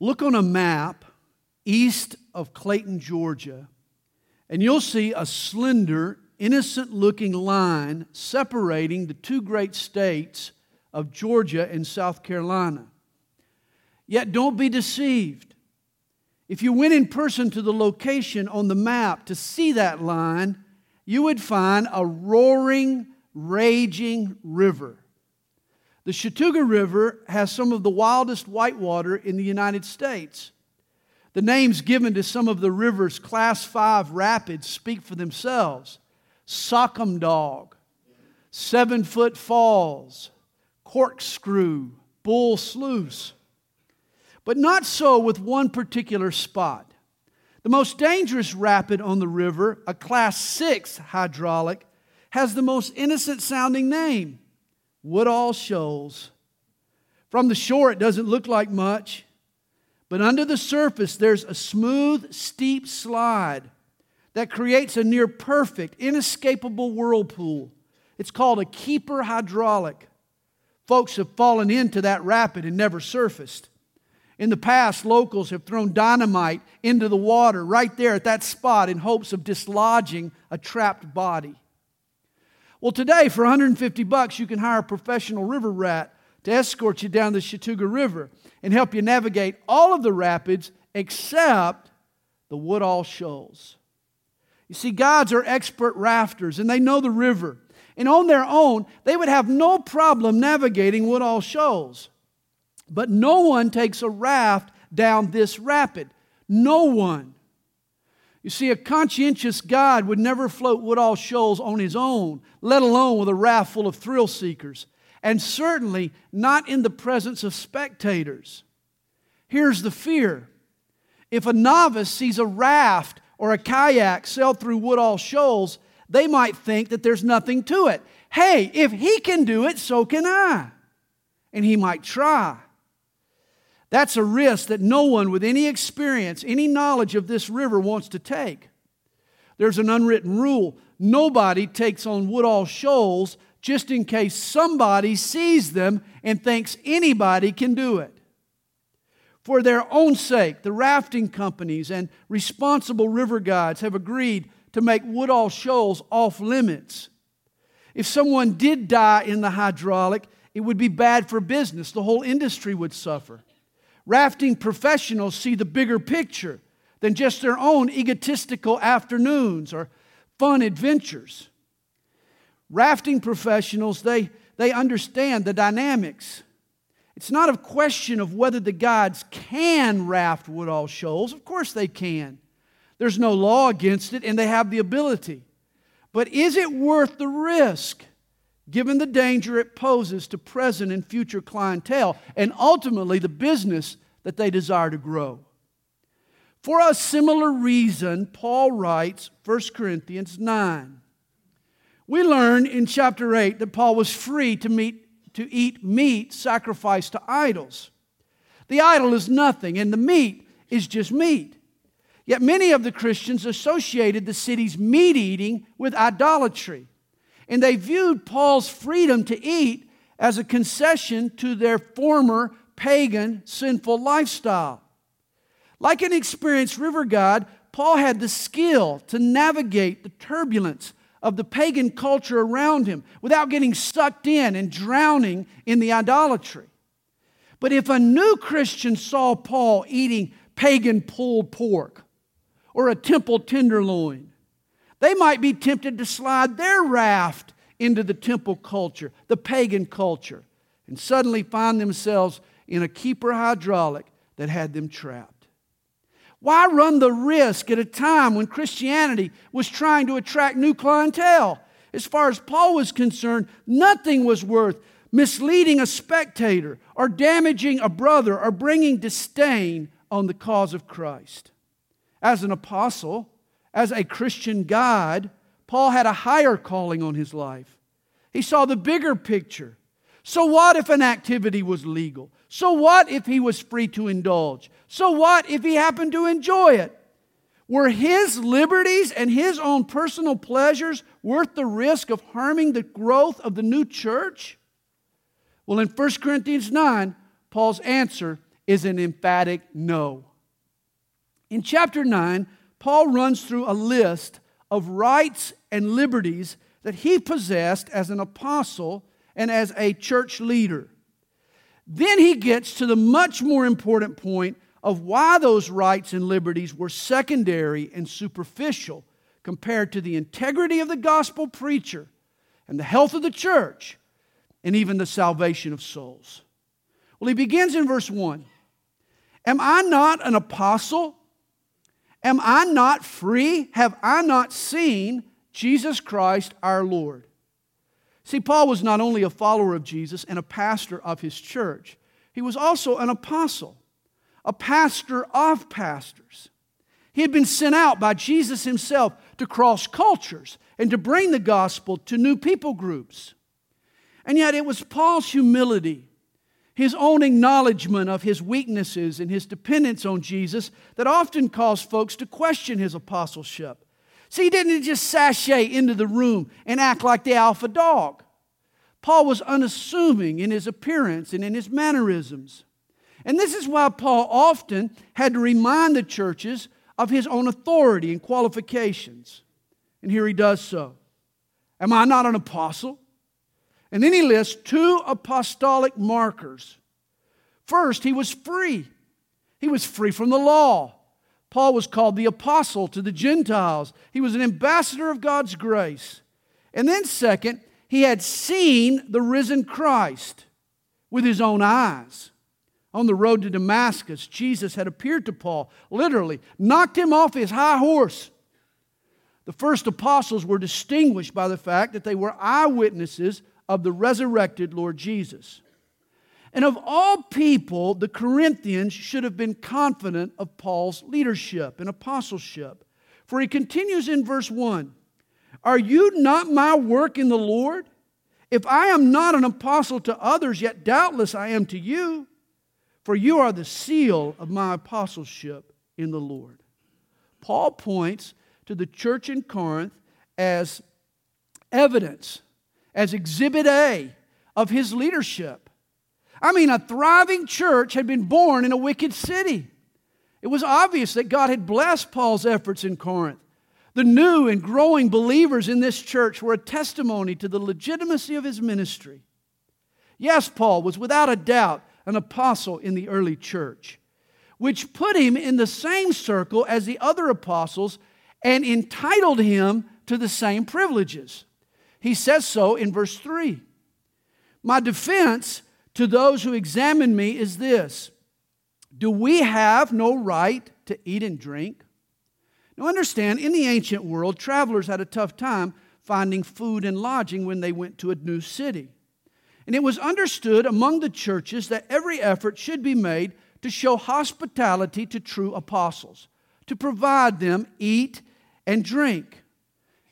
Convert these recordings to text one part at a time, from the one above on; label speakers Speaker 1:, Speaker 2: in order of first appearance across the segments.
Speaker 1: Look on a map east of Clayton, Georgia, and you'll see a slender, innocent looking line separating the two great states of Georgia and South Carolina. Yet don't be deceived. If you went in person to the location on the map to see that line, you would find a roaring, raging river. The Chattooga River has some of the wildest whitewater in the United States. The names given to some of the river's class 5 rapids speak for themselves Sock'em Dog, Seven Foot Falls, Corkscrew, Bull Sluice. But not so with one particular spot. The most dangerous rapid on the river, a class 6 hydraulic, has the most innocent sounding name Woodall Shoals. From the shore, it doesn't look like much, but under the surface, there's a smooth, steep slide that creates a near perfect, inescapable whirlpool. It's called a keeper hydraulic. Folks have fallen into that rapid and never surfaced. In the past, locals have thrown dynamite into the water right there at that spot in hopes of dislodging a trapped body. Well, today, for 150 bucks, you can hire a professional river rat to escort you down the Chattooga River and help you navigate all of the rapids except the Woodall Shoals. You see, guides are expert rafters and they know the river. And on their own, they would have no problem navigating Woodall Shoals. But no one takes a raft down this rapid. No one. You see, a conscientious guide would never float Woodall Shoals on his own, let alone with a raft full of thrill seekers, and certainly not in the presence of spectators. Here's the fear if a novice sees a raft or a kayak sail through Woodall Shoals, they might think that there's nothing to it. Hey, if he can do it, so can I. And he might try. That's a risk that no one with any experience, any knowledge of this river wants to take. There's an unwritten rule nobody takes on Woodall Shoals just in case somebody sees them and thinks anybody can do it. For their own sake, the rafting companies and responsible river guides have agreed to make Woodall Shoals off limits. If someone did die in the hydraulic, it would be bad for business. The whole industry would suffer. Rafting professionals see the bigger picture than just their own egotistical afternoons or fun adventures. Rafting professionals, they, they understand the dynamics. It's not a question of whether the guides can raft Woodall Shoals. Of course they can. There's no law against it, and they have the ability. But is it worth the risk? Given the danger it poses to present and future clientele, and ultimately the business that they desire to grow. For a similar reason, Paul writes 1 Corinthians 9. We learn in chapter 8 that Paul was free to, meet, to eat meat sacrificed to idols. The idol is nothing, and the meat is just meat. Yet many of the Christians associated the city's meat eating with idolatry. And they viewed Paul's freedom to eat as a concession to their former pagan, sinful lifestyle. Like an experienced river guide, Paul had the skill to navigate the turbulence of the pagan culture around him without getting sucked in and drowning in the idolatry. But if a new Christian saw Paul eating pagan pulled pork or a temple tenderloin they might be tempted to slide their raft into the temple culture, the pagan culture, and suddenly find themselves in a keeper hydraulic that had them trapped. Why run the risk at a time when Christianity was trying to attract new clientele? As far as Paul was concerned, nothing was worth misleading a spectator or damaging a brother or bringing disdain on the cause of Christ. As an apostle, as a Christian God, Paul had a higher calling on his life. He saw the bigger picture. So, what if an activity was legal? So, what if he was free to indulge? So, what if he happened to enjoy it? Were his liberties and his own personal pleasures worth the risk of harming the growth of the new church? Well, in 1 Corinthians 9, Paul's answer is an emphatic no. In chapter 9, Paul runs through a list of rights and liberties that he possessed as an apostle and as a church leader. Then he gets to the much more important point of why those rights and liberties were secondary and superficial compared to the integrity of the gospel preacher and the health of the church and even the salvation of souls. Well, he begins in verse 1 Am I not an apostle? Am I not free? Have I not seen Jesus Christ our Lord? See, Paul was not only a follower of Jesus and a pastor of his church, he was also an apostle, a pastor of pastors. He had been sent out by Jesus himself to cross cultures and to bring the gospel to new people groups. And yet, it was Paul's humility, his own acknowledgement of his weaknesses and his dependence on Jesus that often caused folks to question his apostleship. See, he didn't just sashay into the room and act like the alpha dog. Paul was unassuming in his appearance and in his mannerisms. And this is why Paul often had to remind the churches of his own authority and qualifications. And here he does so. Am I not an apostle? And then he lists two apostolic markers. First, he was free. He was free from the law. Paul was called the apostle to the Gentiles. He was an ambassador of God's grace. And then, second, he had seen the risen Christ with his own eyes. On the road to Damascus, Jesus had appeared to Paul, literally, knocked him off his high horse. The first apostles were distinguished by the fact that they were eyewitnesses of the resurrected Lord Jesus. And of all people, the Corinthians should have been confident of Paul's leadership and apostleship. For he continues in verse 1 Are you not my work in the Lord? If I am not an apostle to others, yet doubtless I am to you, for you are the seal of my apostleship in the Lord. Paul points to the church in Corinth as evidence, as exhibit A of his leadership. I mean, a thriving church had been born in a wicked city. It was obvious that God had blessed Paul's efforts in Corinth. The new and growing believers in this church were a testimony to the legitimacy of his ministry. Yes, Paul was without a doubt an apostle in the early church, which put him in the same circle as the other apostles and entitled him to the same privileges. He says so in verse 3. My defense to those who examine me is this Do we have no right to eat and drink? Now, understand, in the ancient world, travelers had a tough time finding food and lodging when they went to a new city. And it was understood among the churches that every effort should be made to show hospitality to true apostles, to provide them eat and drink.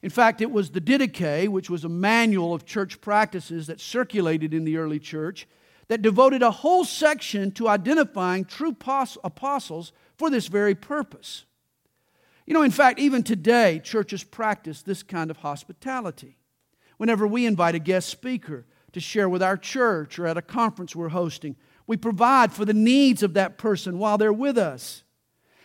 Speaker 1: In fact, it was the Didache, which was a manual of church practices that circulated in the early church, that devoted a whole section to identifying true apostles for this very purpose. You know, in fact, even today, churches practice this kind of hospitality. Whenever we invite a guest speaker to share with our church or at a conference we're hosting, we provide for the needs of that person while they're with us.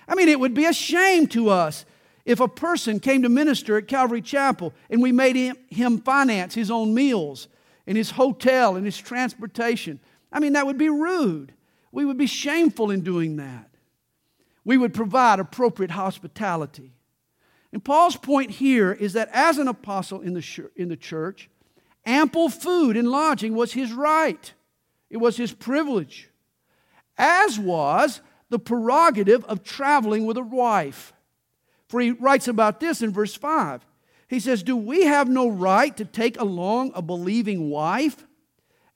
Speaker 1: I mean, it would be a shame to us if a person came to minister at Calvary Chapel and we made him, finance his own meals and his hotel and his transportation I mean, that would be rude. We would be shameful in doing that. We would provide appropriate hospitality. And Paul's point here is that as an apostle in the, in the church, ample food and lodging was his right, it was his privilege, as was the prerogative of traveling with a wife. For he writes about this in verse 5. He says, Do we have no right to take along a believing wife?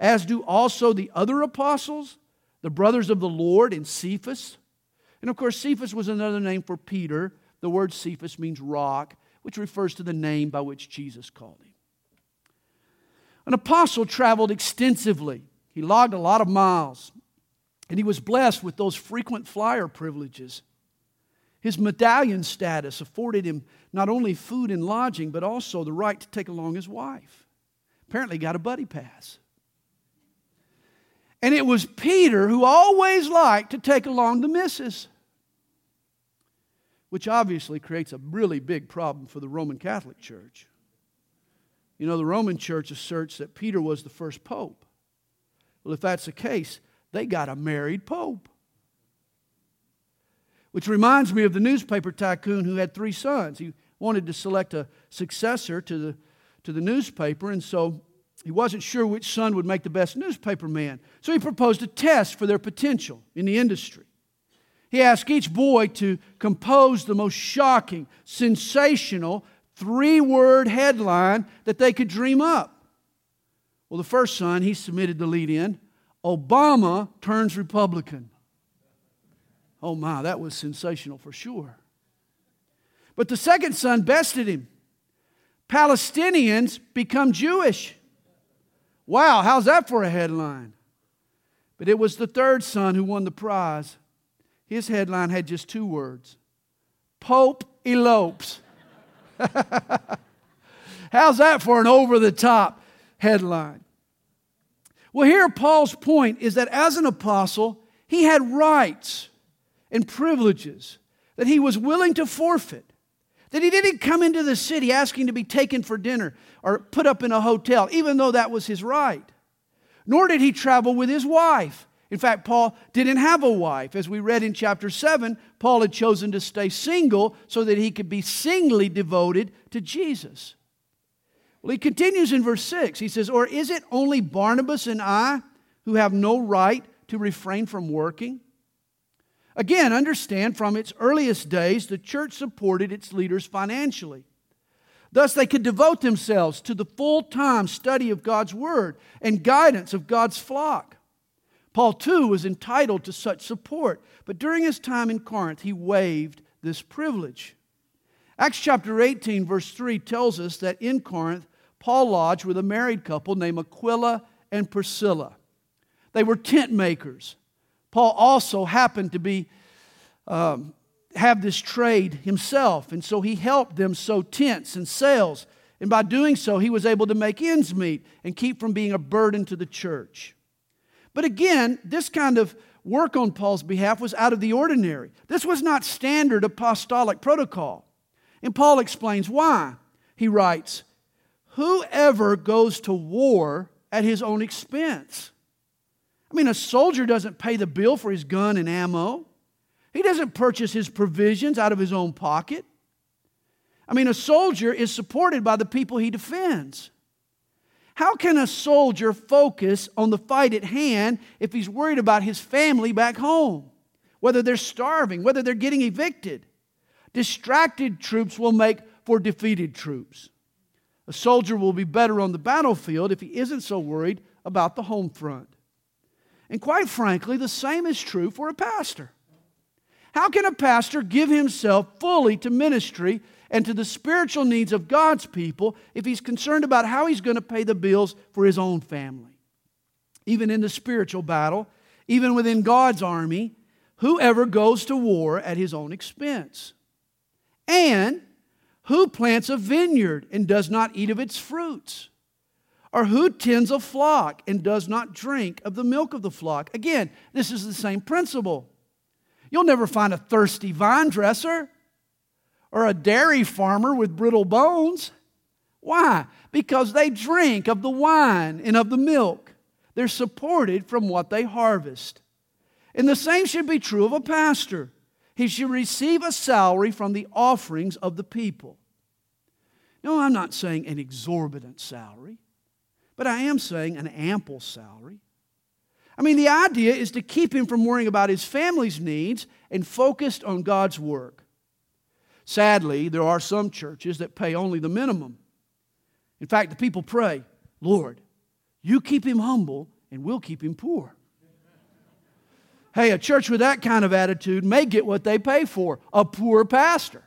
Speaker 1: as do also the other apostles, the brothers of the Lord, and Cephas. And of course, Cephas was another name for Peter. The word Cephas means rock, which refers to the name by which Jesus called him. An apostle traveled extensively, he logged a lot of miles, and he was blessed with those frequent flyer privileges. His medallion status afforded him not only food and lodging, but also the right to take along his wife. Apparently, got a buddy pass. And it was Peter who always liked to take along the missus, which obviously creates a really big problem for the Roman Catholic Church. You know, the Roman Church asserts that Peter was the first pope. Well, if that's the case, they got a married pope. Which reminds me of the newspaper tycoon who had three sons. He wanted to select a successor to the, to the newspaper, and so he wasn't sure which son would make the best newspaper man. So he proposed a test for their potential in the industry. He asked each boy to compose the most shocking, sensational, three word headline that they could dream up. Well, the first son, he submitted the lead in Obama turns Republican. Oh my, that was sensational for sure. But the second son bested him. Palestinians become Jewish. Wow, how's that for a headline? But it was the third son who won the prize. His headline had just two words Pope elopes. how's that for an over the top headline? Well, here Paul's point is that as an apostle, he had rights and privileges that he was willing to forfeit. That he didn't come into the city asking to be taken for dinner or put up in a hotel, even though that was his right. Nor did he travel with his wife. In fact, Paul didn't have a wife. As we read in chapter 7, Paul had chosen to stay single so that he could be singly devoted to Jesus. Well, he continues in verse 6. He says, Or is it only Barnabas and I who have no right to refrain from working? Again, understand from its earliest days, the church supported its leaders financially. Thus, they could devote themselves to the full time study of God's Word and guidance of God's flock. Paul, too, was entitled to such support, but during his time in Corinth, he waived this privilege. Acts chapter 18, verse 3 tells us that in Corinth, Paul lodged with a married couple named Aquila and Priscilla. They were tent makers. Paul also happened to be um, have this trade himself, and so he helped them sew tents and sails. And by doing so, he was able to make ends meet and keep from being a burden to the church. But again, this kind of work on Paul's behalf was out of the ordinary. This was not standard apostolic protocol. And Paul explains why. He writes, Whoever goes to war at his own expense I mean, a soldier doesn't pay the bill for his gun and ammo. He doesn't purchase his provisions out of his own pocket. I mean, a soldier is supported by the people he defends. How can a soldier focus on the fight at hand if he's worried about his family back home? Whether they're starving, whether they're getting evicted. Distracted troops will make for defeated troops. A soldier will be better on the battlefield if he isn't so worried about the home front. And quite frankly, the same is true for a pastor. How can a pastor give himself fully to ministry and to the spiritual needs of God's people if he's concerned about how he's going to pay the bills for his own family? Even in the spiritual battle, even within God's army, whoever goes to war at his own expense? And who plants a vineyard and does not eat of its fruits? Or who tends a flock and does not drink of the milk of the flock? Again, this is the same principle. You'll never find a thirsty vine dresser or a dairy farmer with brittle bones. Why? Because they drink of the wine and of the milk. They're supported from what they harvest. And the same should be true of a pastor. He should receive a salary from the offerings of the people. No, I'm not saying an exorbitant salary. But I am saying an ample salary. I mean, the idea is to keep him from worrying about his family's needs and focused on God's work. Sadly, there are some churches that pay only the minimum. In fact, the people pray, Lord, you keep him humble and we'll keep him poor. Hey, a church with that kind of attitude may get what they pay for a poor pastor.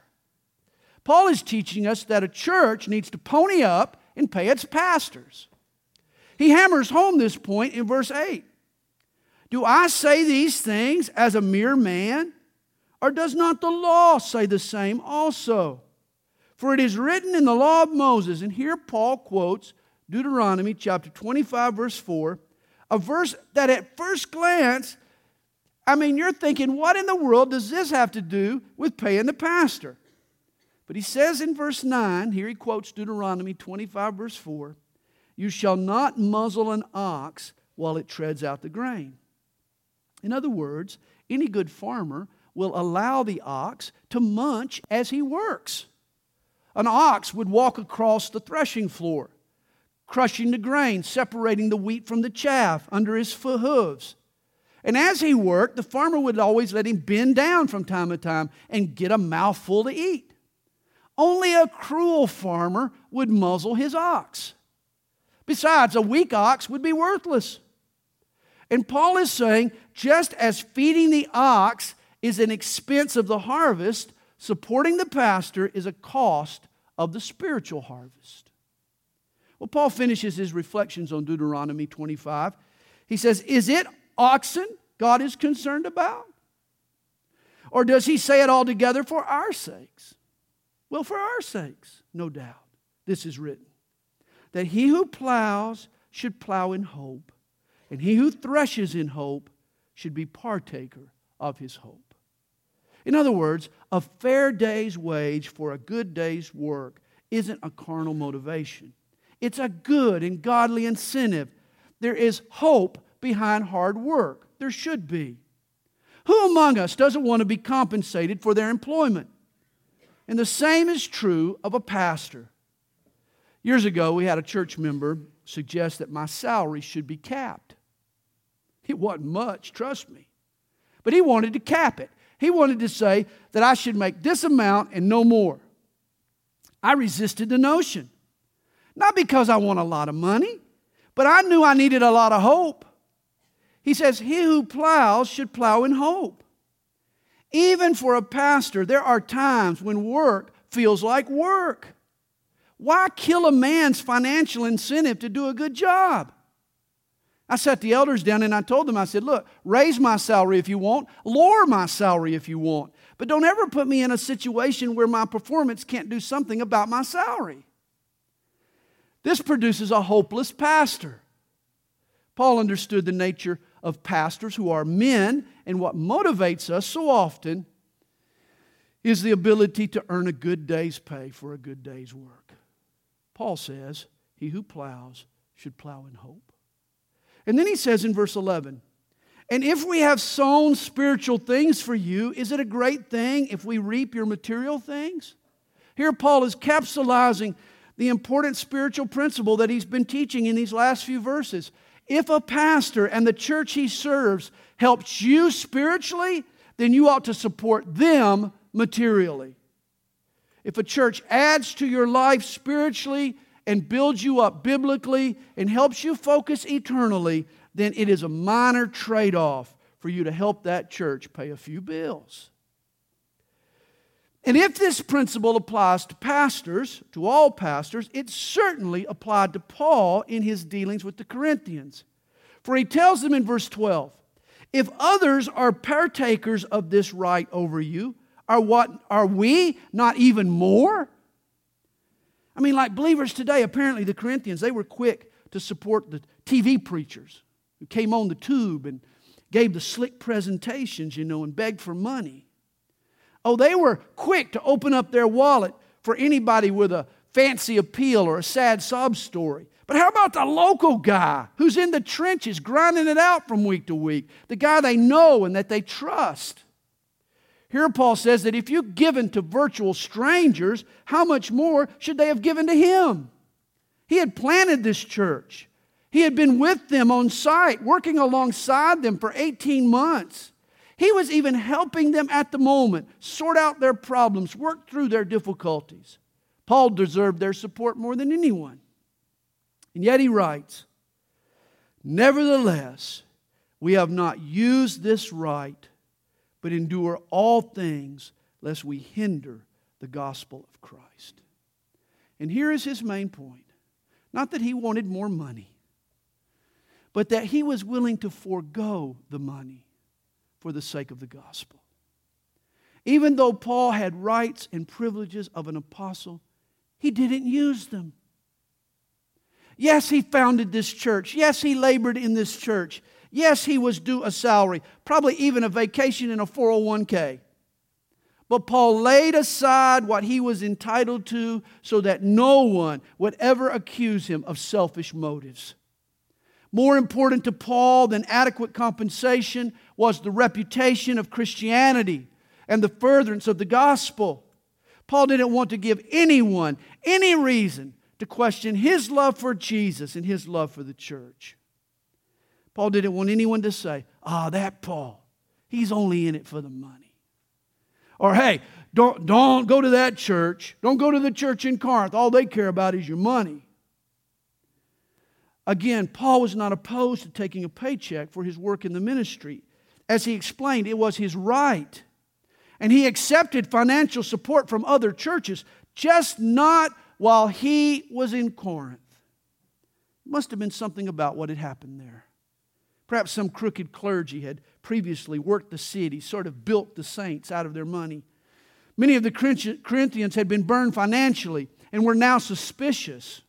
Speaker 1: Paul is teaching us that a church needs to pony up and pay its pastors. He hammers home this point in verse 8. Do I say these things as a mere man? Or does not the law say the same also? For it is written in the law of Moses, and here Paul quotes Deuteronomy chapter 25, verse 4 A verse that at first glance, I mean, you're thinking, what in the world does this have to do with paying the pastor? But he says in verse 9, here he quotes Deuteronomy 25, verse 4 You shall not muzzle an ox while it treads out the grain. In other words, any good farmer will allow the ox to munch as he works. An ox would walk across the threshing floor, crushing the grain, separating the wheat from the chaff under his hooves. And as he worked, the farmer would always let him bend down from time to time and get a mouthful to eat. Only a cruel farmer would muzzle his ox. Besides, a weak ox would be worthless. And Paul is saying just as feeding the ox is an expense of the harvest, supporting the pastor is a cost of the spiritual harvest. Well, Paul finishes his reflections on Deuteronomy 25. He says, Is it oxen God is concerned about? Or does he say it all together for our sakes? Well, for our sakes, no doubt. This is written that he who plows should plow in hope, and he who threshes in hope should be partaker of his hope. In other words, a fair day's wage for a good day's work isn't a carnal motivation. It's a good and godly incentive. There is hope behind hard work. There should be. Who among us doesn't want to be compensated for their employment? And the same is true of a pastor. Years ago, we had a church member suggest that my salary should be capped. It wasn't much, trust me. But he wanted to cap it. He wanted to say that I should make this amount and no more. I resisted the notion. Not because I want a lot of money, but I knew I needed a lot of hope. He says, He who plows should plow in hope. Even for a pastor, there are times when work feels like work. Why kill a man's financial incentive to do a good job? I sat the elders down and I told them, I said, look, raise my salary if you want, lower my salary if you want, but don't ever put me in a situation where my performance can't do something about my salary. This produces a hopeless pastor. Paul understood the nature of pastors who are men, and what motivates us so often is the ability to earn a good day's pay for a good day's work. Paul says, He who plows should plow in hope. And then he says in verse 11, and if we have sown spiritual things for you, is it a great thing if we reap your material things? Here, Paul is capsulizing the important spiritual principle that he's been teaching in these last few verses. If a pastor and the church he serves helps you spiritually, then you ought to support them materially. If a church adds to your life spiritually and builds you up biblically and helps you focus eternally, then it is a minor trade off for you to help that church pay a few bills. And if this principle applies to pastors, to all pastors, it certainly applied to Paul in his dealings with the Corinthians. For he tells them in verse 12 if others are partakers of this right over you, are what are we not even more? I mean, like believers today, apparently the Corinthians, they were quick to support the TV preachers who came on the tube and gave the slick presentations, you know, and begged for money. Oh, they were quick to open up their wallet for anybody with a fancy appeal or a sad sob story. But how about the local guy who's in the trenches grinding it out from week to week? The guy they know and that they trust. Here, Paul says that if you've given to virtual strangers, how much more should they have given to him? He had planted this church, he had been with them on site, working alongside them for 18 months. He was even helping them at the moment sort out their problems, work through their difficulties. Paul deserved their support more than anyone. And yet he writes, Nevertheless, we have not used this right, but endure all things lest we hinder the gospel of Christ. And here is his main point not that he wanted more money, but that he was willing to forego the money for the sake of the gospel. Even though Paul had rights and privileges of an apostle, he didn't use them. Yes, he founded this church. Yes, he labored in this church. Yes, he was due a salary, probably even a vacation in a 401k. But Paul laid aside what he was entitled to so that no one would ever accuse him of selfish motives. More important to Paul than adequate compensation was the reputation of Christianity and the furtherance of the gospel. Paul didn't want to give anyone any reason to question his love for Jesus and his love for the church. Paul didn't want anyone to say, ah, oh, that Paul, he's only in it for the money. Or, hey, don't, don't go to that church. Don't go to the church in Corinth. All they care about is your money. Again, Paul was not opposed to taking a paycheck for his work in the ministry. As he explained, it was his right. And he accepted financial support from other churches, just not while he was in Corinth. Must have been something about what had happened there. Perhaps some crooked clergy had previously worked the city, sort of built the saints out of their money. Many of the Corinthians had been burned financially and were now suspicious.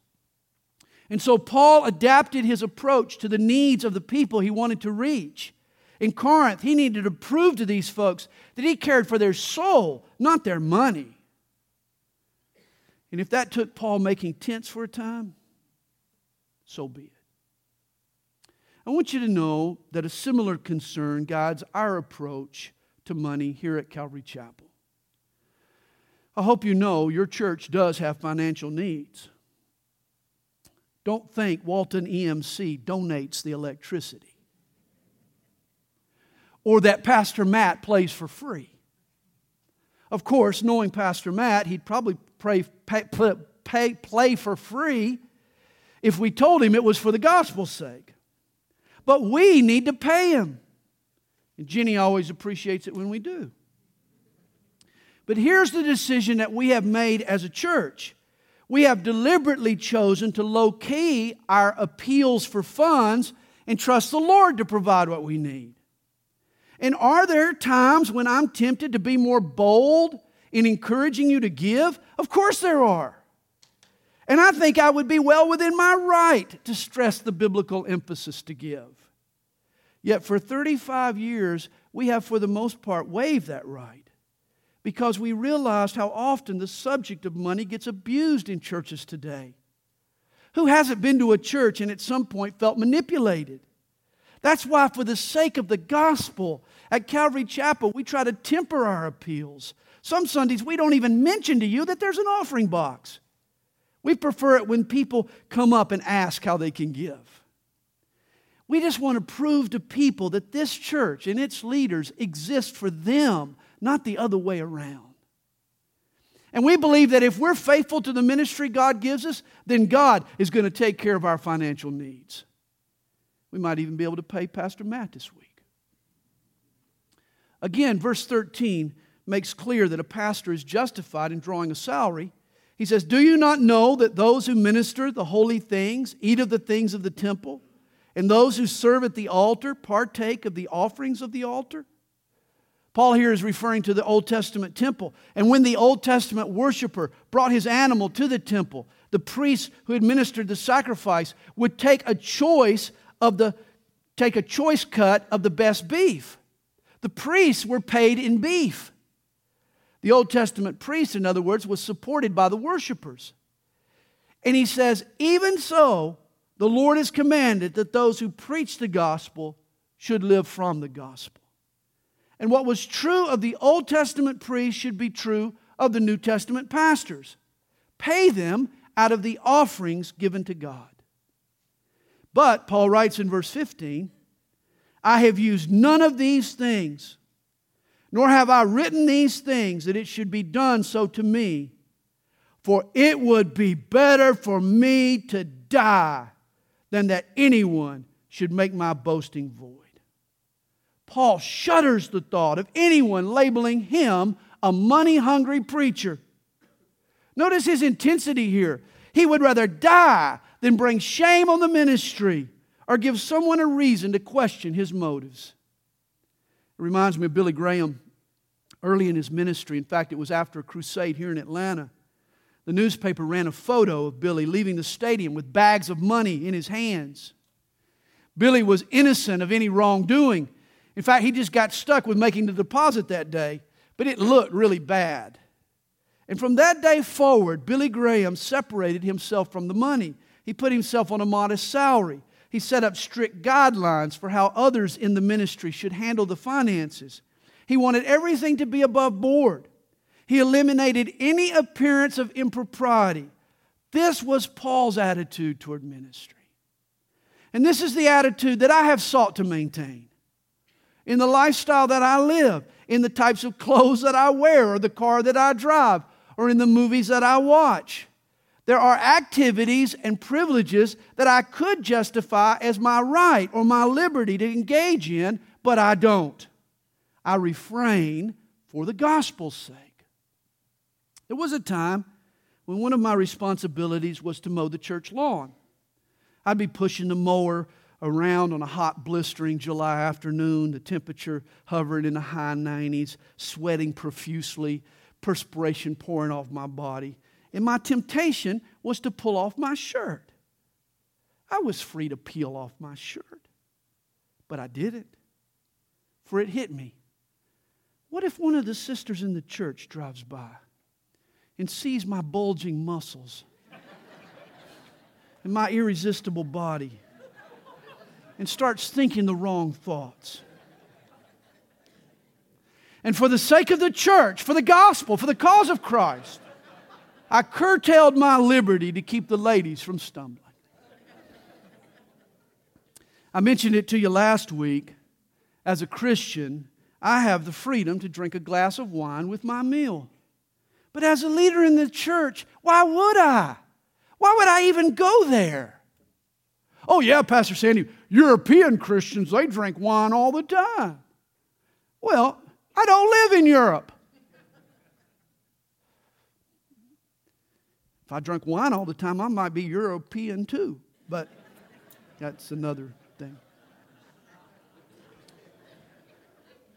Speaker 1: And so Paul adapted his approach to the needs of the people he wanted to reach. In Corinth, he needed to prove to these folks that he cared for their soul, not their money. And if that took Paul making tents for a time, so be it. I want you to know that a similar concern guides our approach to money here at Calvary Chapel. I hope you know your church does have financial needs. Don't think Walton EMC donates the electricity or that Pastor Matt plays for free. Of course, knowing Pastor Matt, he'd probably pray, pay, pay, play for free if we told him it was for the gospel's sake but we need to pay him. And Jenny always appreciates it when we do. But here's the decision that we have made as a church. We have deliberately chosen to low key our appeals for funds and trust the Lord to provide what we need. And are there times when I'm tempted to be more bold in encouraging you to give? Of course there are. And I think I would be well within my right to stress the biblical emphasis to give. Yet for 35 years, we have for the most part waived that right because we realized how often the subject of money gets abused in churches today. Who hasn't been to a church and at some point felt manipulated? That's why, for the sake of the gospel, at Calvary Chapel, we try to temper our appeals. Some Sundays, we don't even mention to you that there's an offering box. We prefer it when people come up and ask how they can give. We just want to prove to people that this church and its leaders exist for them, not the other way around. And we believe that if we're faithful to the ministry God gives us, then God is going to take care of our financial needs. We might even be able to pay Pastor Matt this week. Again, verse 13 makes clear that a pastor is justified in drawing a salary he says, Do you not know that those who minister the holy things eat of the things of the temple, and those who serve at the altar partake of the offerings of the altar? Paul here is referring to the Old Testament temple. And when the Old Testament worshiper brought his animal to the temple, the priest who administered the sacrifice would take a choice of the take a choice cut of the best beef. The priests were paid in beef. The Old Testament priest, in other words, was supported by the worshipers. And he says, even so, the Lord has commanded that those who preach the gospel should live from the gospel. And what was true of the Old Testament priests should be true of the New Testament pastors. Pay them out of the offerings given to God. But, Paul writes in verse 15, I have used none of these things nor have I written these things that it should be done so to me. For it would be better for me to die than that anyone should make my boasting void. Paul shudders the thought of anyone labeling him a money hungry preacher. Notice his intensity here. He would rather die than bring shame on the ministry or give someone a reason to question his motives. It reminds me of Billy Graham early in his ministry. In fact, it was after a crusade here in Atlanta The newspaper ran a photo of Billy leaving the stadium with bags of money in his hands. Billy was innocent of any wrongdoing. In fact, he just got stuck with making the deposit that day, but it looked really bad. And from that day forward, Billy Graham separated himself from the money. He put himself on a modest salary. He set up strict guidelines for how others in the ministry should handle the finances. He wanted everything to be above board. He eliminated any appearance of impropriety. This was Paul's attitude toward ministry. And this is the attitude that I have sought to maintain in the lifestyle that I live, in the types of clothes that I wear, or the car that I drive, or in the movies that I watch. There are activities and privileges that I could justify as my right or my liberty to engage in, but I don't. I refrain for the gospel's sake. There was a time when one of my responsibilities was to mow the church lawn. I'd be pushing the mower around on a hot, blistering July afternoon, the temperature hovering in the high 90s, sweating profusely, perspiration pouring off my body. And my temptation was to pull off my shirt. I was free to peel off my shirt, but I didn't, for it hit me. What if one of the sisters in the church drives by and sees my bulging muscles and my irresistible body and starts thinking the wrong thoughts? And for the sake of the church, for the gospel, for the cause of Christ, I curtailed my liberty to keep the ladies from stumbling. I mentioned it to you last week. As a Christian, I have the freedom to drink a glass of wine with my meal. But as a leader in the church, why would I? Why would I even go there? Oh, yeah, Pastor Sandy, European Christians, they drink wine all the time. Well, I don't live in Europe. If I drank wine all the time, I might be European too, but that's another thing.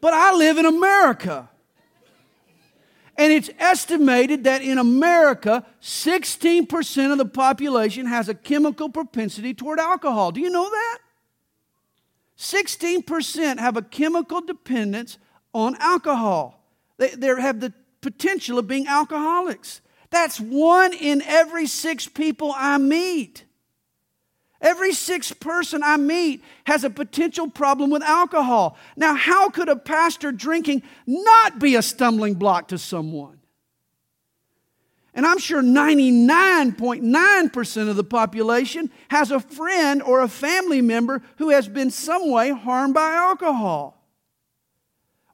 Speaker 1: But I live in America. And it's estimated that in America, 16% of the population has a chemical propensity toward alcohol. Do you know that? 16% have a chemical dependence on alcohol. They, they have the potential of being alcoholics. That's one in every six people I meet. Every sixth person I meet has a potential problem with alcohol. Now, how could a pastor drinking not be a stumbling block to someone? And I'm sure 99.9% of the population has a friend or a family member who has been some way harmed by alcohol.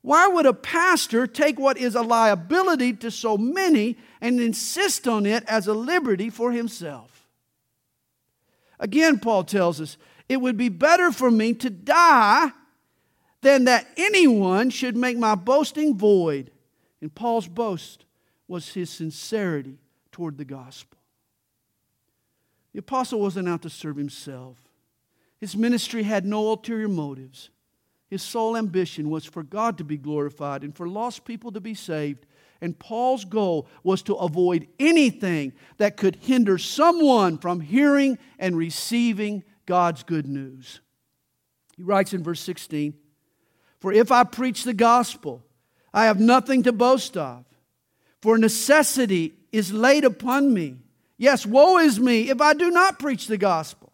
Speaker 1: Why would a pastor take what is a liability to so many and insist on it as a liberty for himself? Again, Paul tells us, it would be better for me to die than that anyone should make my boasting void. And Paul's boast was his sincerity toward the gospel. The apostle wasn't out to serve himself, his ministry had no ulterior motives. His sole ambition was for God to be glorified and for lost people to be saved. And Paul's goal was to avoid anything that could hinder someone from hearing and receiving God's good news. He writes in verse 16 For if I preach the gospel, I have nothing to boast of, for necessity is laid upon me. Yes, woe is me if I do not preach the gospel.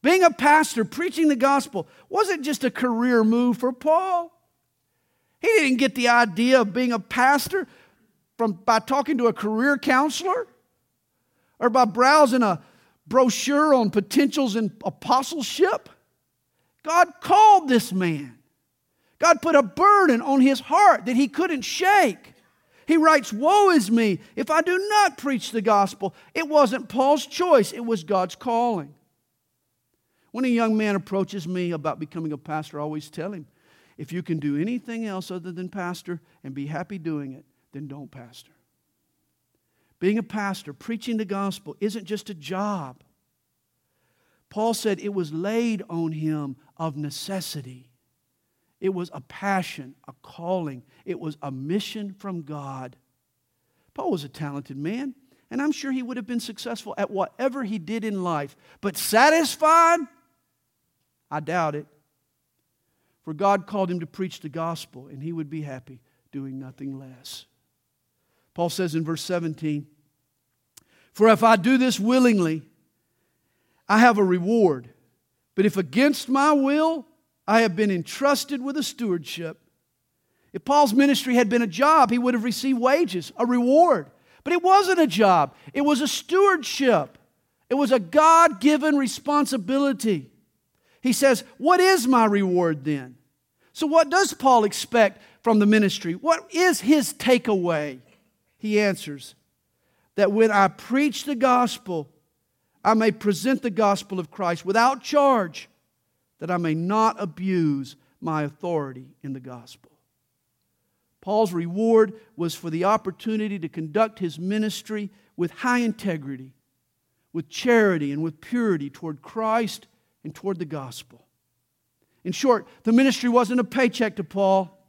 Speaker 1: Being a pastor, preaching the gospel, wasn't just a career move for Paul. He didn't get the idea of being a pastor from, by talking to a career counselor or by browsing a brochure on potentials in apostleship. God called this man. God put a burden on his heart that he couldn't shake. He writes, Woe is me if I do not preach the gospel. It wasn't Paul's choice, it was God's calling. When a young man approaches me about becoming a pastor, I always tell him, if you can do anything else other than pastor and be happy doing it, then don't pastor. Being a pastor, preaching the gospel, isn't just a job. Paul said it was laid on him of necessity. It was a passion, a calling, it was a mission from God. Paul was a talented man. and I'm sure he would have been successful at whatever he did in life. But satisfied? I doubt it. For God called him to preach the gospel, and he would be happy doing nothing less. Paul says in verse 17, For if I do this willingly, I have a reward. But if against my will, I have been entrusted with a stewardship. If Paul's ministry had been a job, he would have received wages, a reward. But it wasn't a job, it was a stewardship. It was a God given responsibility. He says, What is my reward then? So, what does Paul expect from the ministry? What is his takeaway? He answers that when I preach the gospel, I may present the gospel of Christ without charge, that I may not abuse my authority in the gospel. Paul's reward was for the opportunity to conduct his ministry with high integrity, with charity, and with purity toward Christ and toward the gospel. In short, the ministry wasn't a paycheck to Paul.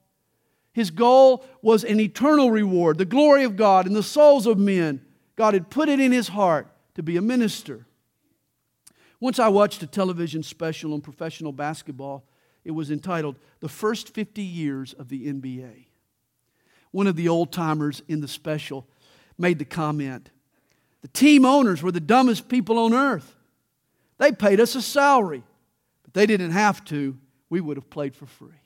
Speaker 1: His goal was an eternal reward, the glory of God and the souls of men. God had put it in his heart to be a minister. Once I watched a television special on professional basketball. It was entitled The First 50 Years of the NBA. One of the old timers in the special made the comment The team owners were the dumbest people on earth. They paid us a salary, but they didn't have to. We would have played for free.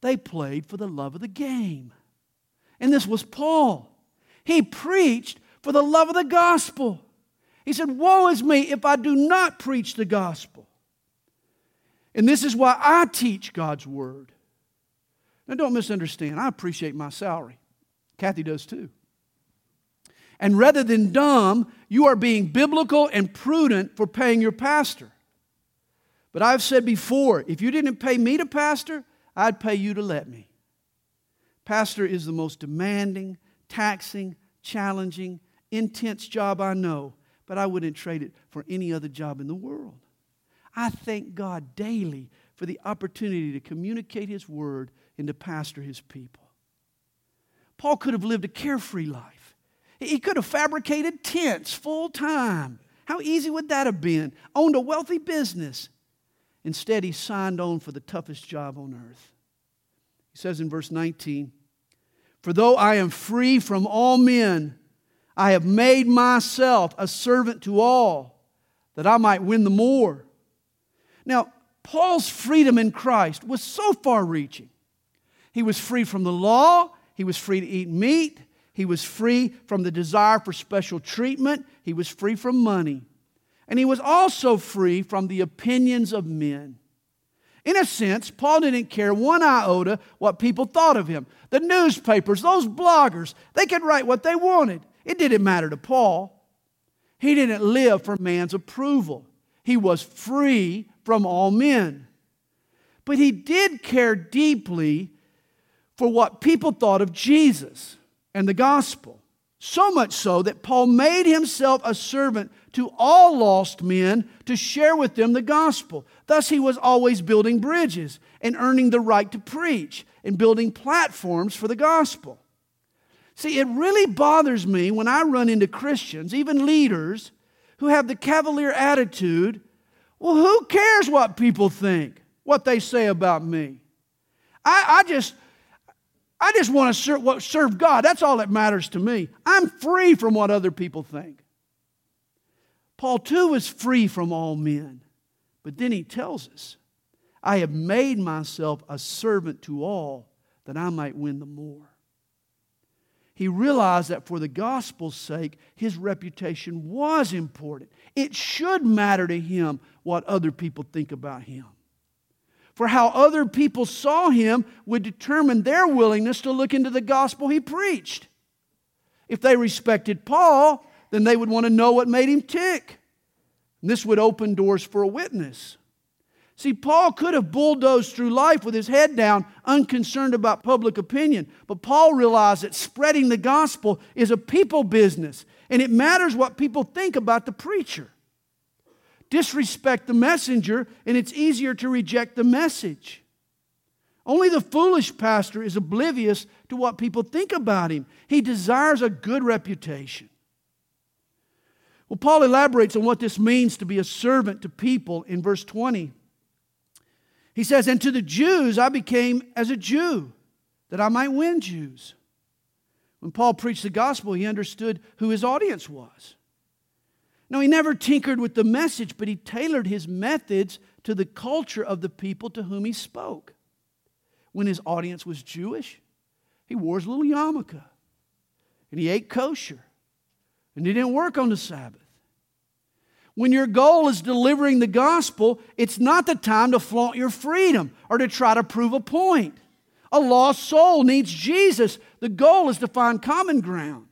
Speaker 1: They played for the love of the game. And this was Paul. He preached for the love of the gospel. He said, Woe is me if I do not preach the gospel. And this is why I teach God's word. Now, don't misunderstand. I appreciate my salary. Kathy does too. And rather than dumb, you are being biblical and prudent for paying your pastor. But I've said before if you didn't pay me to pastor, I'd pay you to let me. Pastor is the most demanding, taxing, challenging, intense job I know, but I wouldn't trade it for any other job in the world. I thank God daily for the opportunity to communicate His word and to pastor His people. Paul could have lived a carefree life. He could have fabricated tents full time. How easy would that have been? Owned a wealthy business. Instead, he signed on for the toughest job on earth. He says in verse 19, For though I am free from all men, I have made myself a servant to all, that I might win the more. Now, Paul's freedom in Christ was so far reaching. He was free from the law, he was free to eat meat, he was free from the desire for special treatment, he was free from money. And he was also free from the opinions of men. In a sense, Paul didn't care one iota what people thought of him. The newspapers, those bloggers, they could write what they wanted. It didn't matter to Paul. He didn't live for man's approval, he was free from all men. But he did care deeply for what people thought of Jesus and the gospel. So much so that Paul made himself a servant to all lost men to share with them the gospel. Thus, he was always building bridges and earning the right to preach and building platforms for the gospel. See, it really bothers me when I run into Christians, even leaders, who have the cavalier attitude well, who cares what people think, what they say about me? I, I just. I just want to serve, serve God. That's all that matters to me. I'm free from what other people think. Paul, too, was free from all men. But then he tells us, I have made myself a servant to all that I might win the more. He realized that for the gospel's sake, his reputation was important. It should matter to him what other people think about him. For how other people saw him would determine their willingness to look into the gospel he preached. If they respected Paul, then they would want to know what made him tick. And this would open doors for a witness. See, Paul could have bulldozed through life with his head down, unconcerned about public opinion. But Paul realized that spreading the gospel is a people business, and it matters what people think about the preacher. Disrespect the messenger, and it's easier to reject the message. Only the foolish pastor is oblivious to what people think about him. He desires a good reputation. Well, Paul elaborates on what this means to be a servant to people in verse 20. He says, And to the Jews I became as a Jew, that I might win Jews. When Paul preached the gospel, he understood who his audience was. No, he never tinkered with the message, but he tailored his methods to the culture of the people to whom he spoke. When his audience was Jewish, he wore his little yarmulke and he ate kosher and he didn't work on the Sabbath. When your goal is delivering the gospel, it's not the time to flaunt your freedom or to try to prove a point. A lost soul needs Jesus. The goal is to find common ground.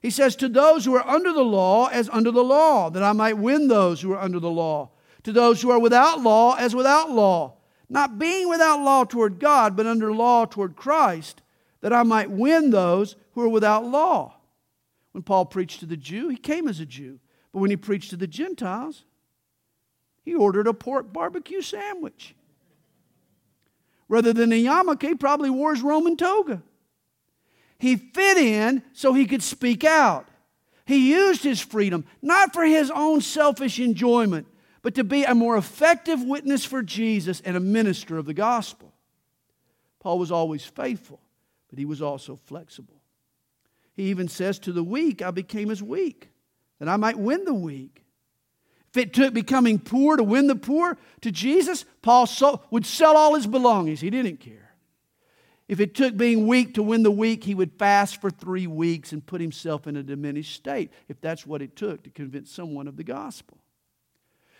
Speaker 1: He says, To those who are under the law, as under the law, that I might win those who are under the law. To those who are without law, as without law. Not being without law toward God, but under law toward Christ, that I might win those who are without law. When Paul preached to the Jew, he came as a Jew. But when he preached to the Gentiles, he ordered a pork barbecue sandwich. Rather than a yarmulke, he probably wore his Roman toga. He fit in so he could speak out. He used his freedom not for his own selfish enjoyment, but to be a more effective witness for Jesus and a minister of the gospel. Paul was always faithful, but he was also flexible. He even says, To the weak, I became as weak, that I might win the weak. If it took becoming poor to win the poor to Jesus, Paul would sell all his belongings. He didn't care. If it took being weak to win the weak, he would fast for three weeks and put himself in a diminished state, if that's what it took to convince someone of the gospel.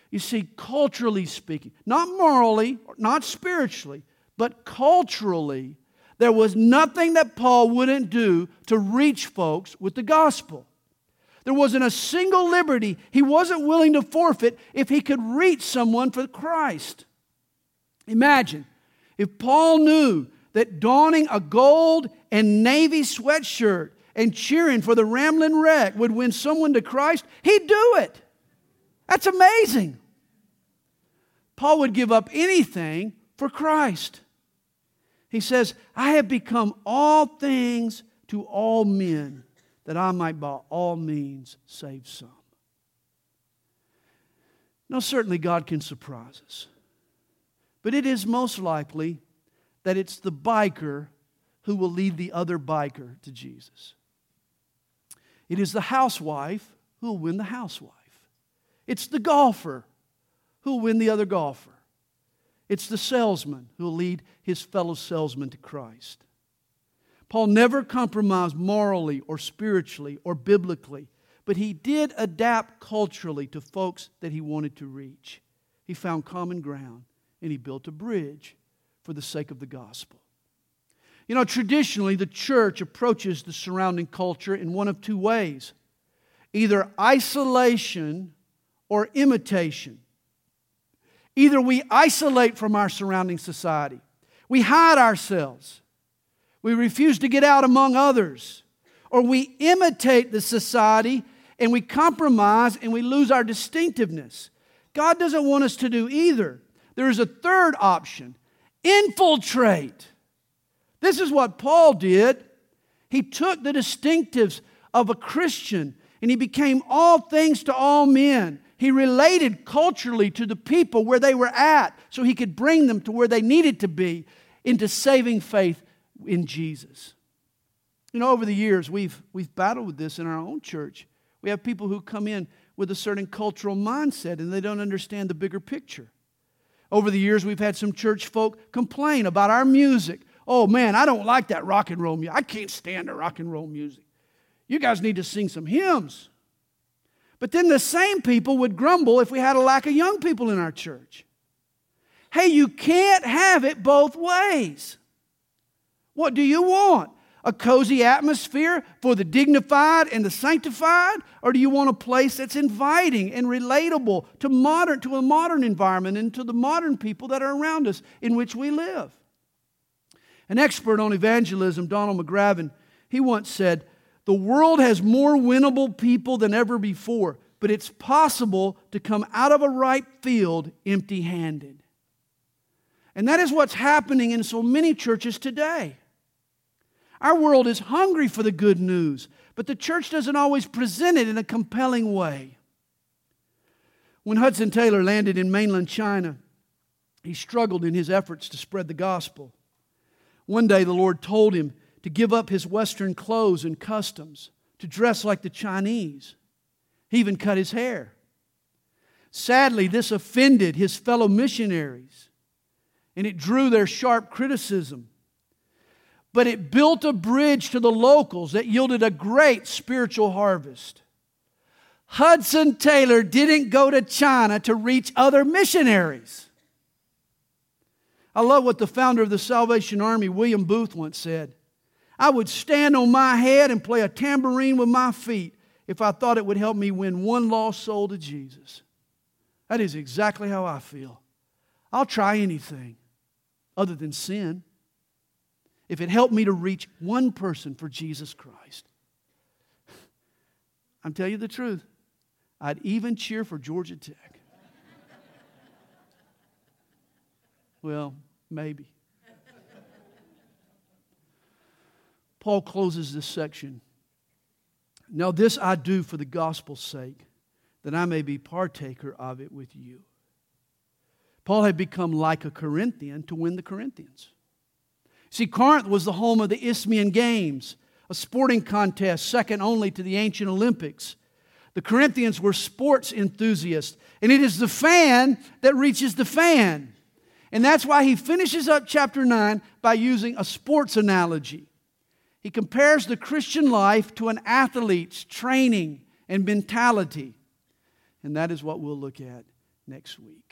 Speaker 1: You see, culturally speaking, not morally, not spiritually, but culturally, there was nothing that Paul wouldn't do to reach folks with the gospel. There wasn't a single liberty he wasn't willing to forfeit if he could reach someone for Christ. Imagine if Paul knew that donning a gold and navy sweatshirt and cheering for the Ramblin' Wreck would win someone to Christ, he'd do it. That's amazing. Paul would give up anything for Christ. He says, I have become all things to all men that I might by all means save some. Now, certainly God can surprise us, but it is most likely that it's the biker who will lead the other biker to Jesus. It is the housewife who will win the housewife. It's the golfer who will win the other golfer. It's the salesman who will lead his fellow salesman to Christ. Paul never compromised morally or spiritually or biblically, but he did adapt culturally to folks that he wanted to reach. He found common ground and he built a bridge for the sake of the gospel. You know, traditionally, the church approaches the surrounding culture in one of two ways either isolation or imitation. Either we isolate from our surrounding society, we hide ourselves, we refuse to get out among others, or we imitate the society and we compromise and we lose our distinctiveness. God doesn't want us to do either. There is a third option infiltrate. This is what Paul did. He took the distinctives of a Christian and he became all things to all men. He related culturally to the people where they were at so he could bring them to where they needed to be into saving faith in Jesus. You know, over the years, we've, we've battled with this in our own church. We have people who come in with a certain cultural mindset and they don't understand the bigger picture. Over the years, we've had some church folk complain about our music. Oh man, I don't like that rock and roll music. I can't stand the rock and roll music. You guys need to sing some hymns. But then the same people would grumble if we had a lack of young people in our church. Hey, you can't have it both ways. What do you want? a cozy atmosphere for the dignified and the sanctified? Or do you want a place that's inviting and relatable to modern to a modern environment and to the modern people that are around us in which we live? An expert on evangelism, Donald McGavran, he once said, "The world has more winnable people than ever before, but it's possible to come out of a ripe field empty-handed." And that is what's happening in so many churches today. Our world is hungry for the good news, but the church doesn't always present it in a compelling way. When Hudson Taylor landed in mainland China, he struggled in his efforts to spread the gospel. One day, the Lord told him to give up his Western clothes and customs, to dress like the Chinese. He even cut his hair. Sadly, this offended his fellow missionaries and it drew their sharp criticism. But it built a bridge to the locals that yielded a great spiritual harvest. Hudson Taylor didn't go to China to reach other missionaries. I love what the founder of the Salvation Army, William Booth, once said. I would stand on my head and play a tambourine with my feet if I thought it would help me win one lost soul to Jesus. That is exactly how I feel. I'll try anything other than sin if it helped me to reach one person for Jesus Christ. I'm telling you the truth. I'd even cheer for Georgia Tech. well, maybe. Paul closes this section. Now, this I do for the gospel's sake that I may be partaker of it with you. Paul had become like a Corinthian to win the Corinthians. See, Corinth was the home of the Isthmian Games, a sporting contest second only to the ancient Olympics. The Corinthians were sports enthusiasts, and it is the fan that reaches the fan. And that's why he finishes up chapter 9 by using a sports analogy. He compares the Christian life to an athlete's training and mentality. And that is what we'll look at next week.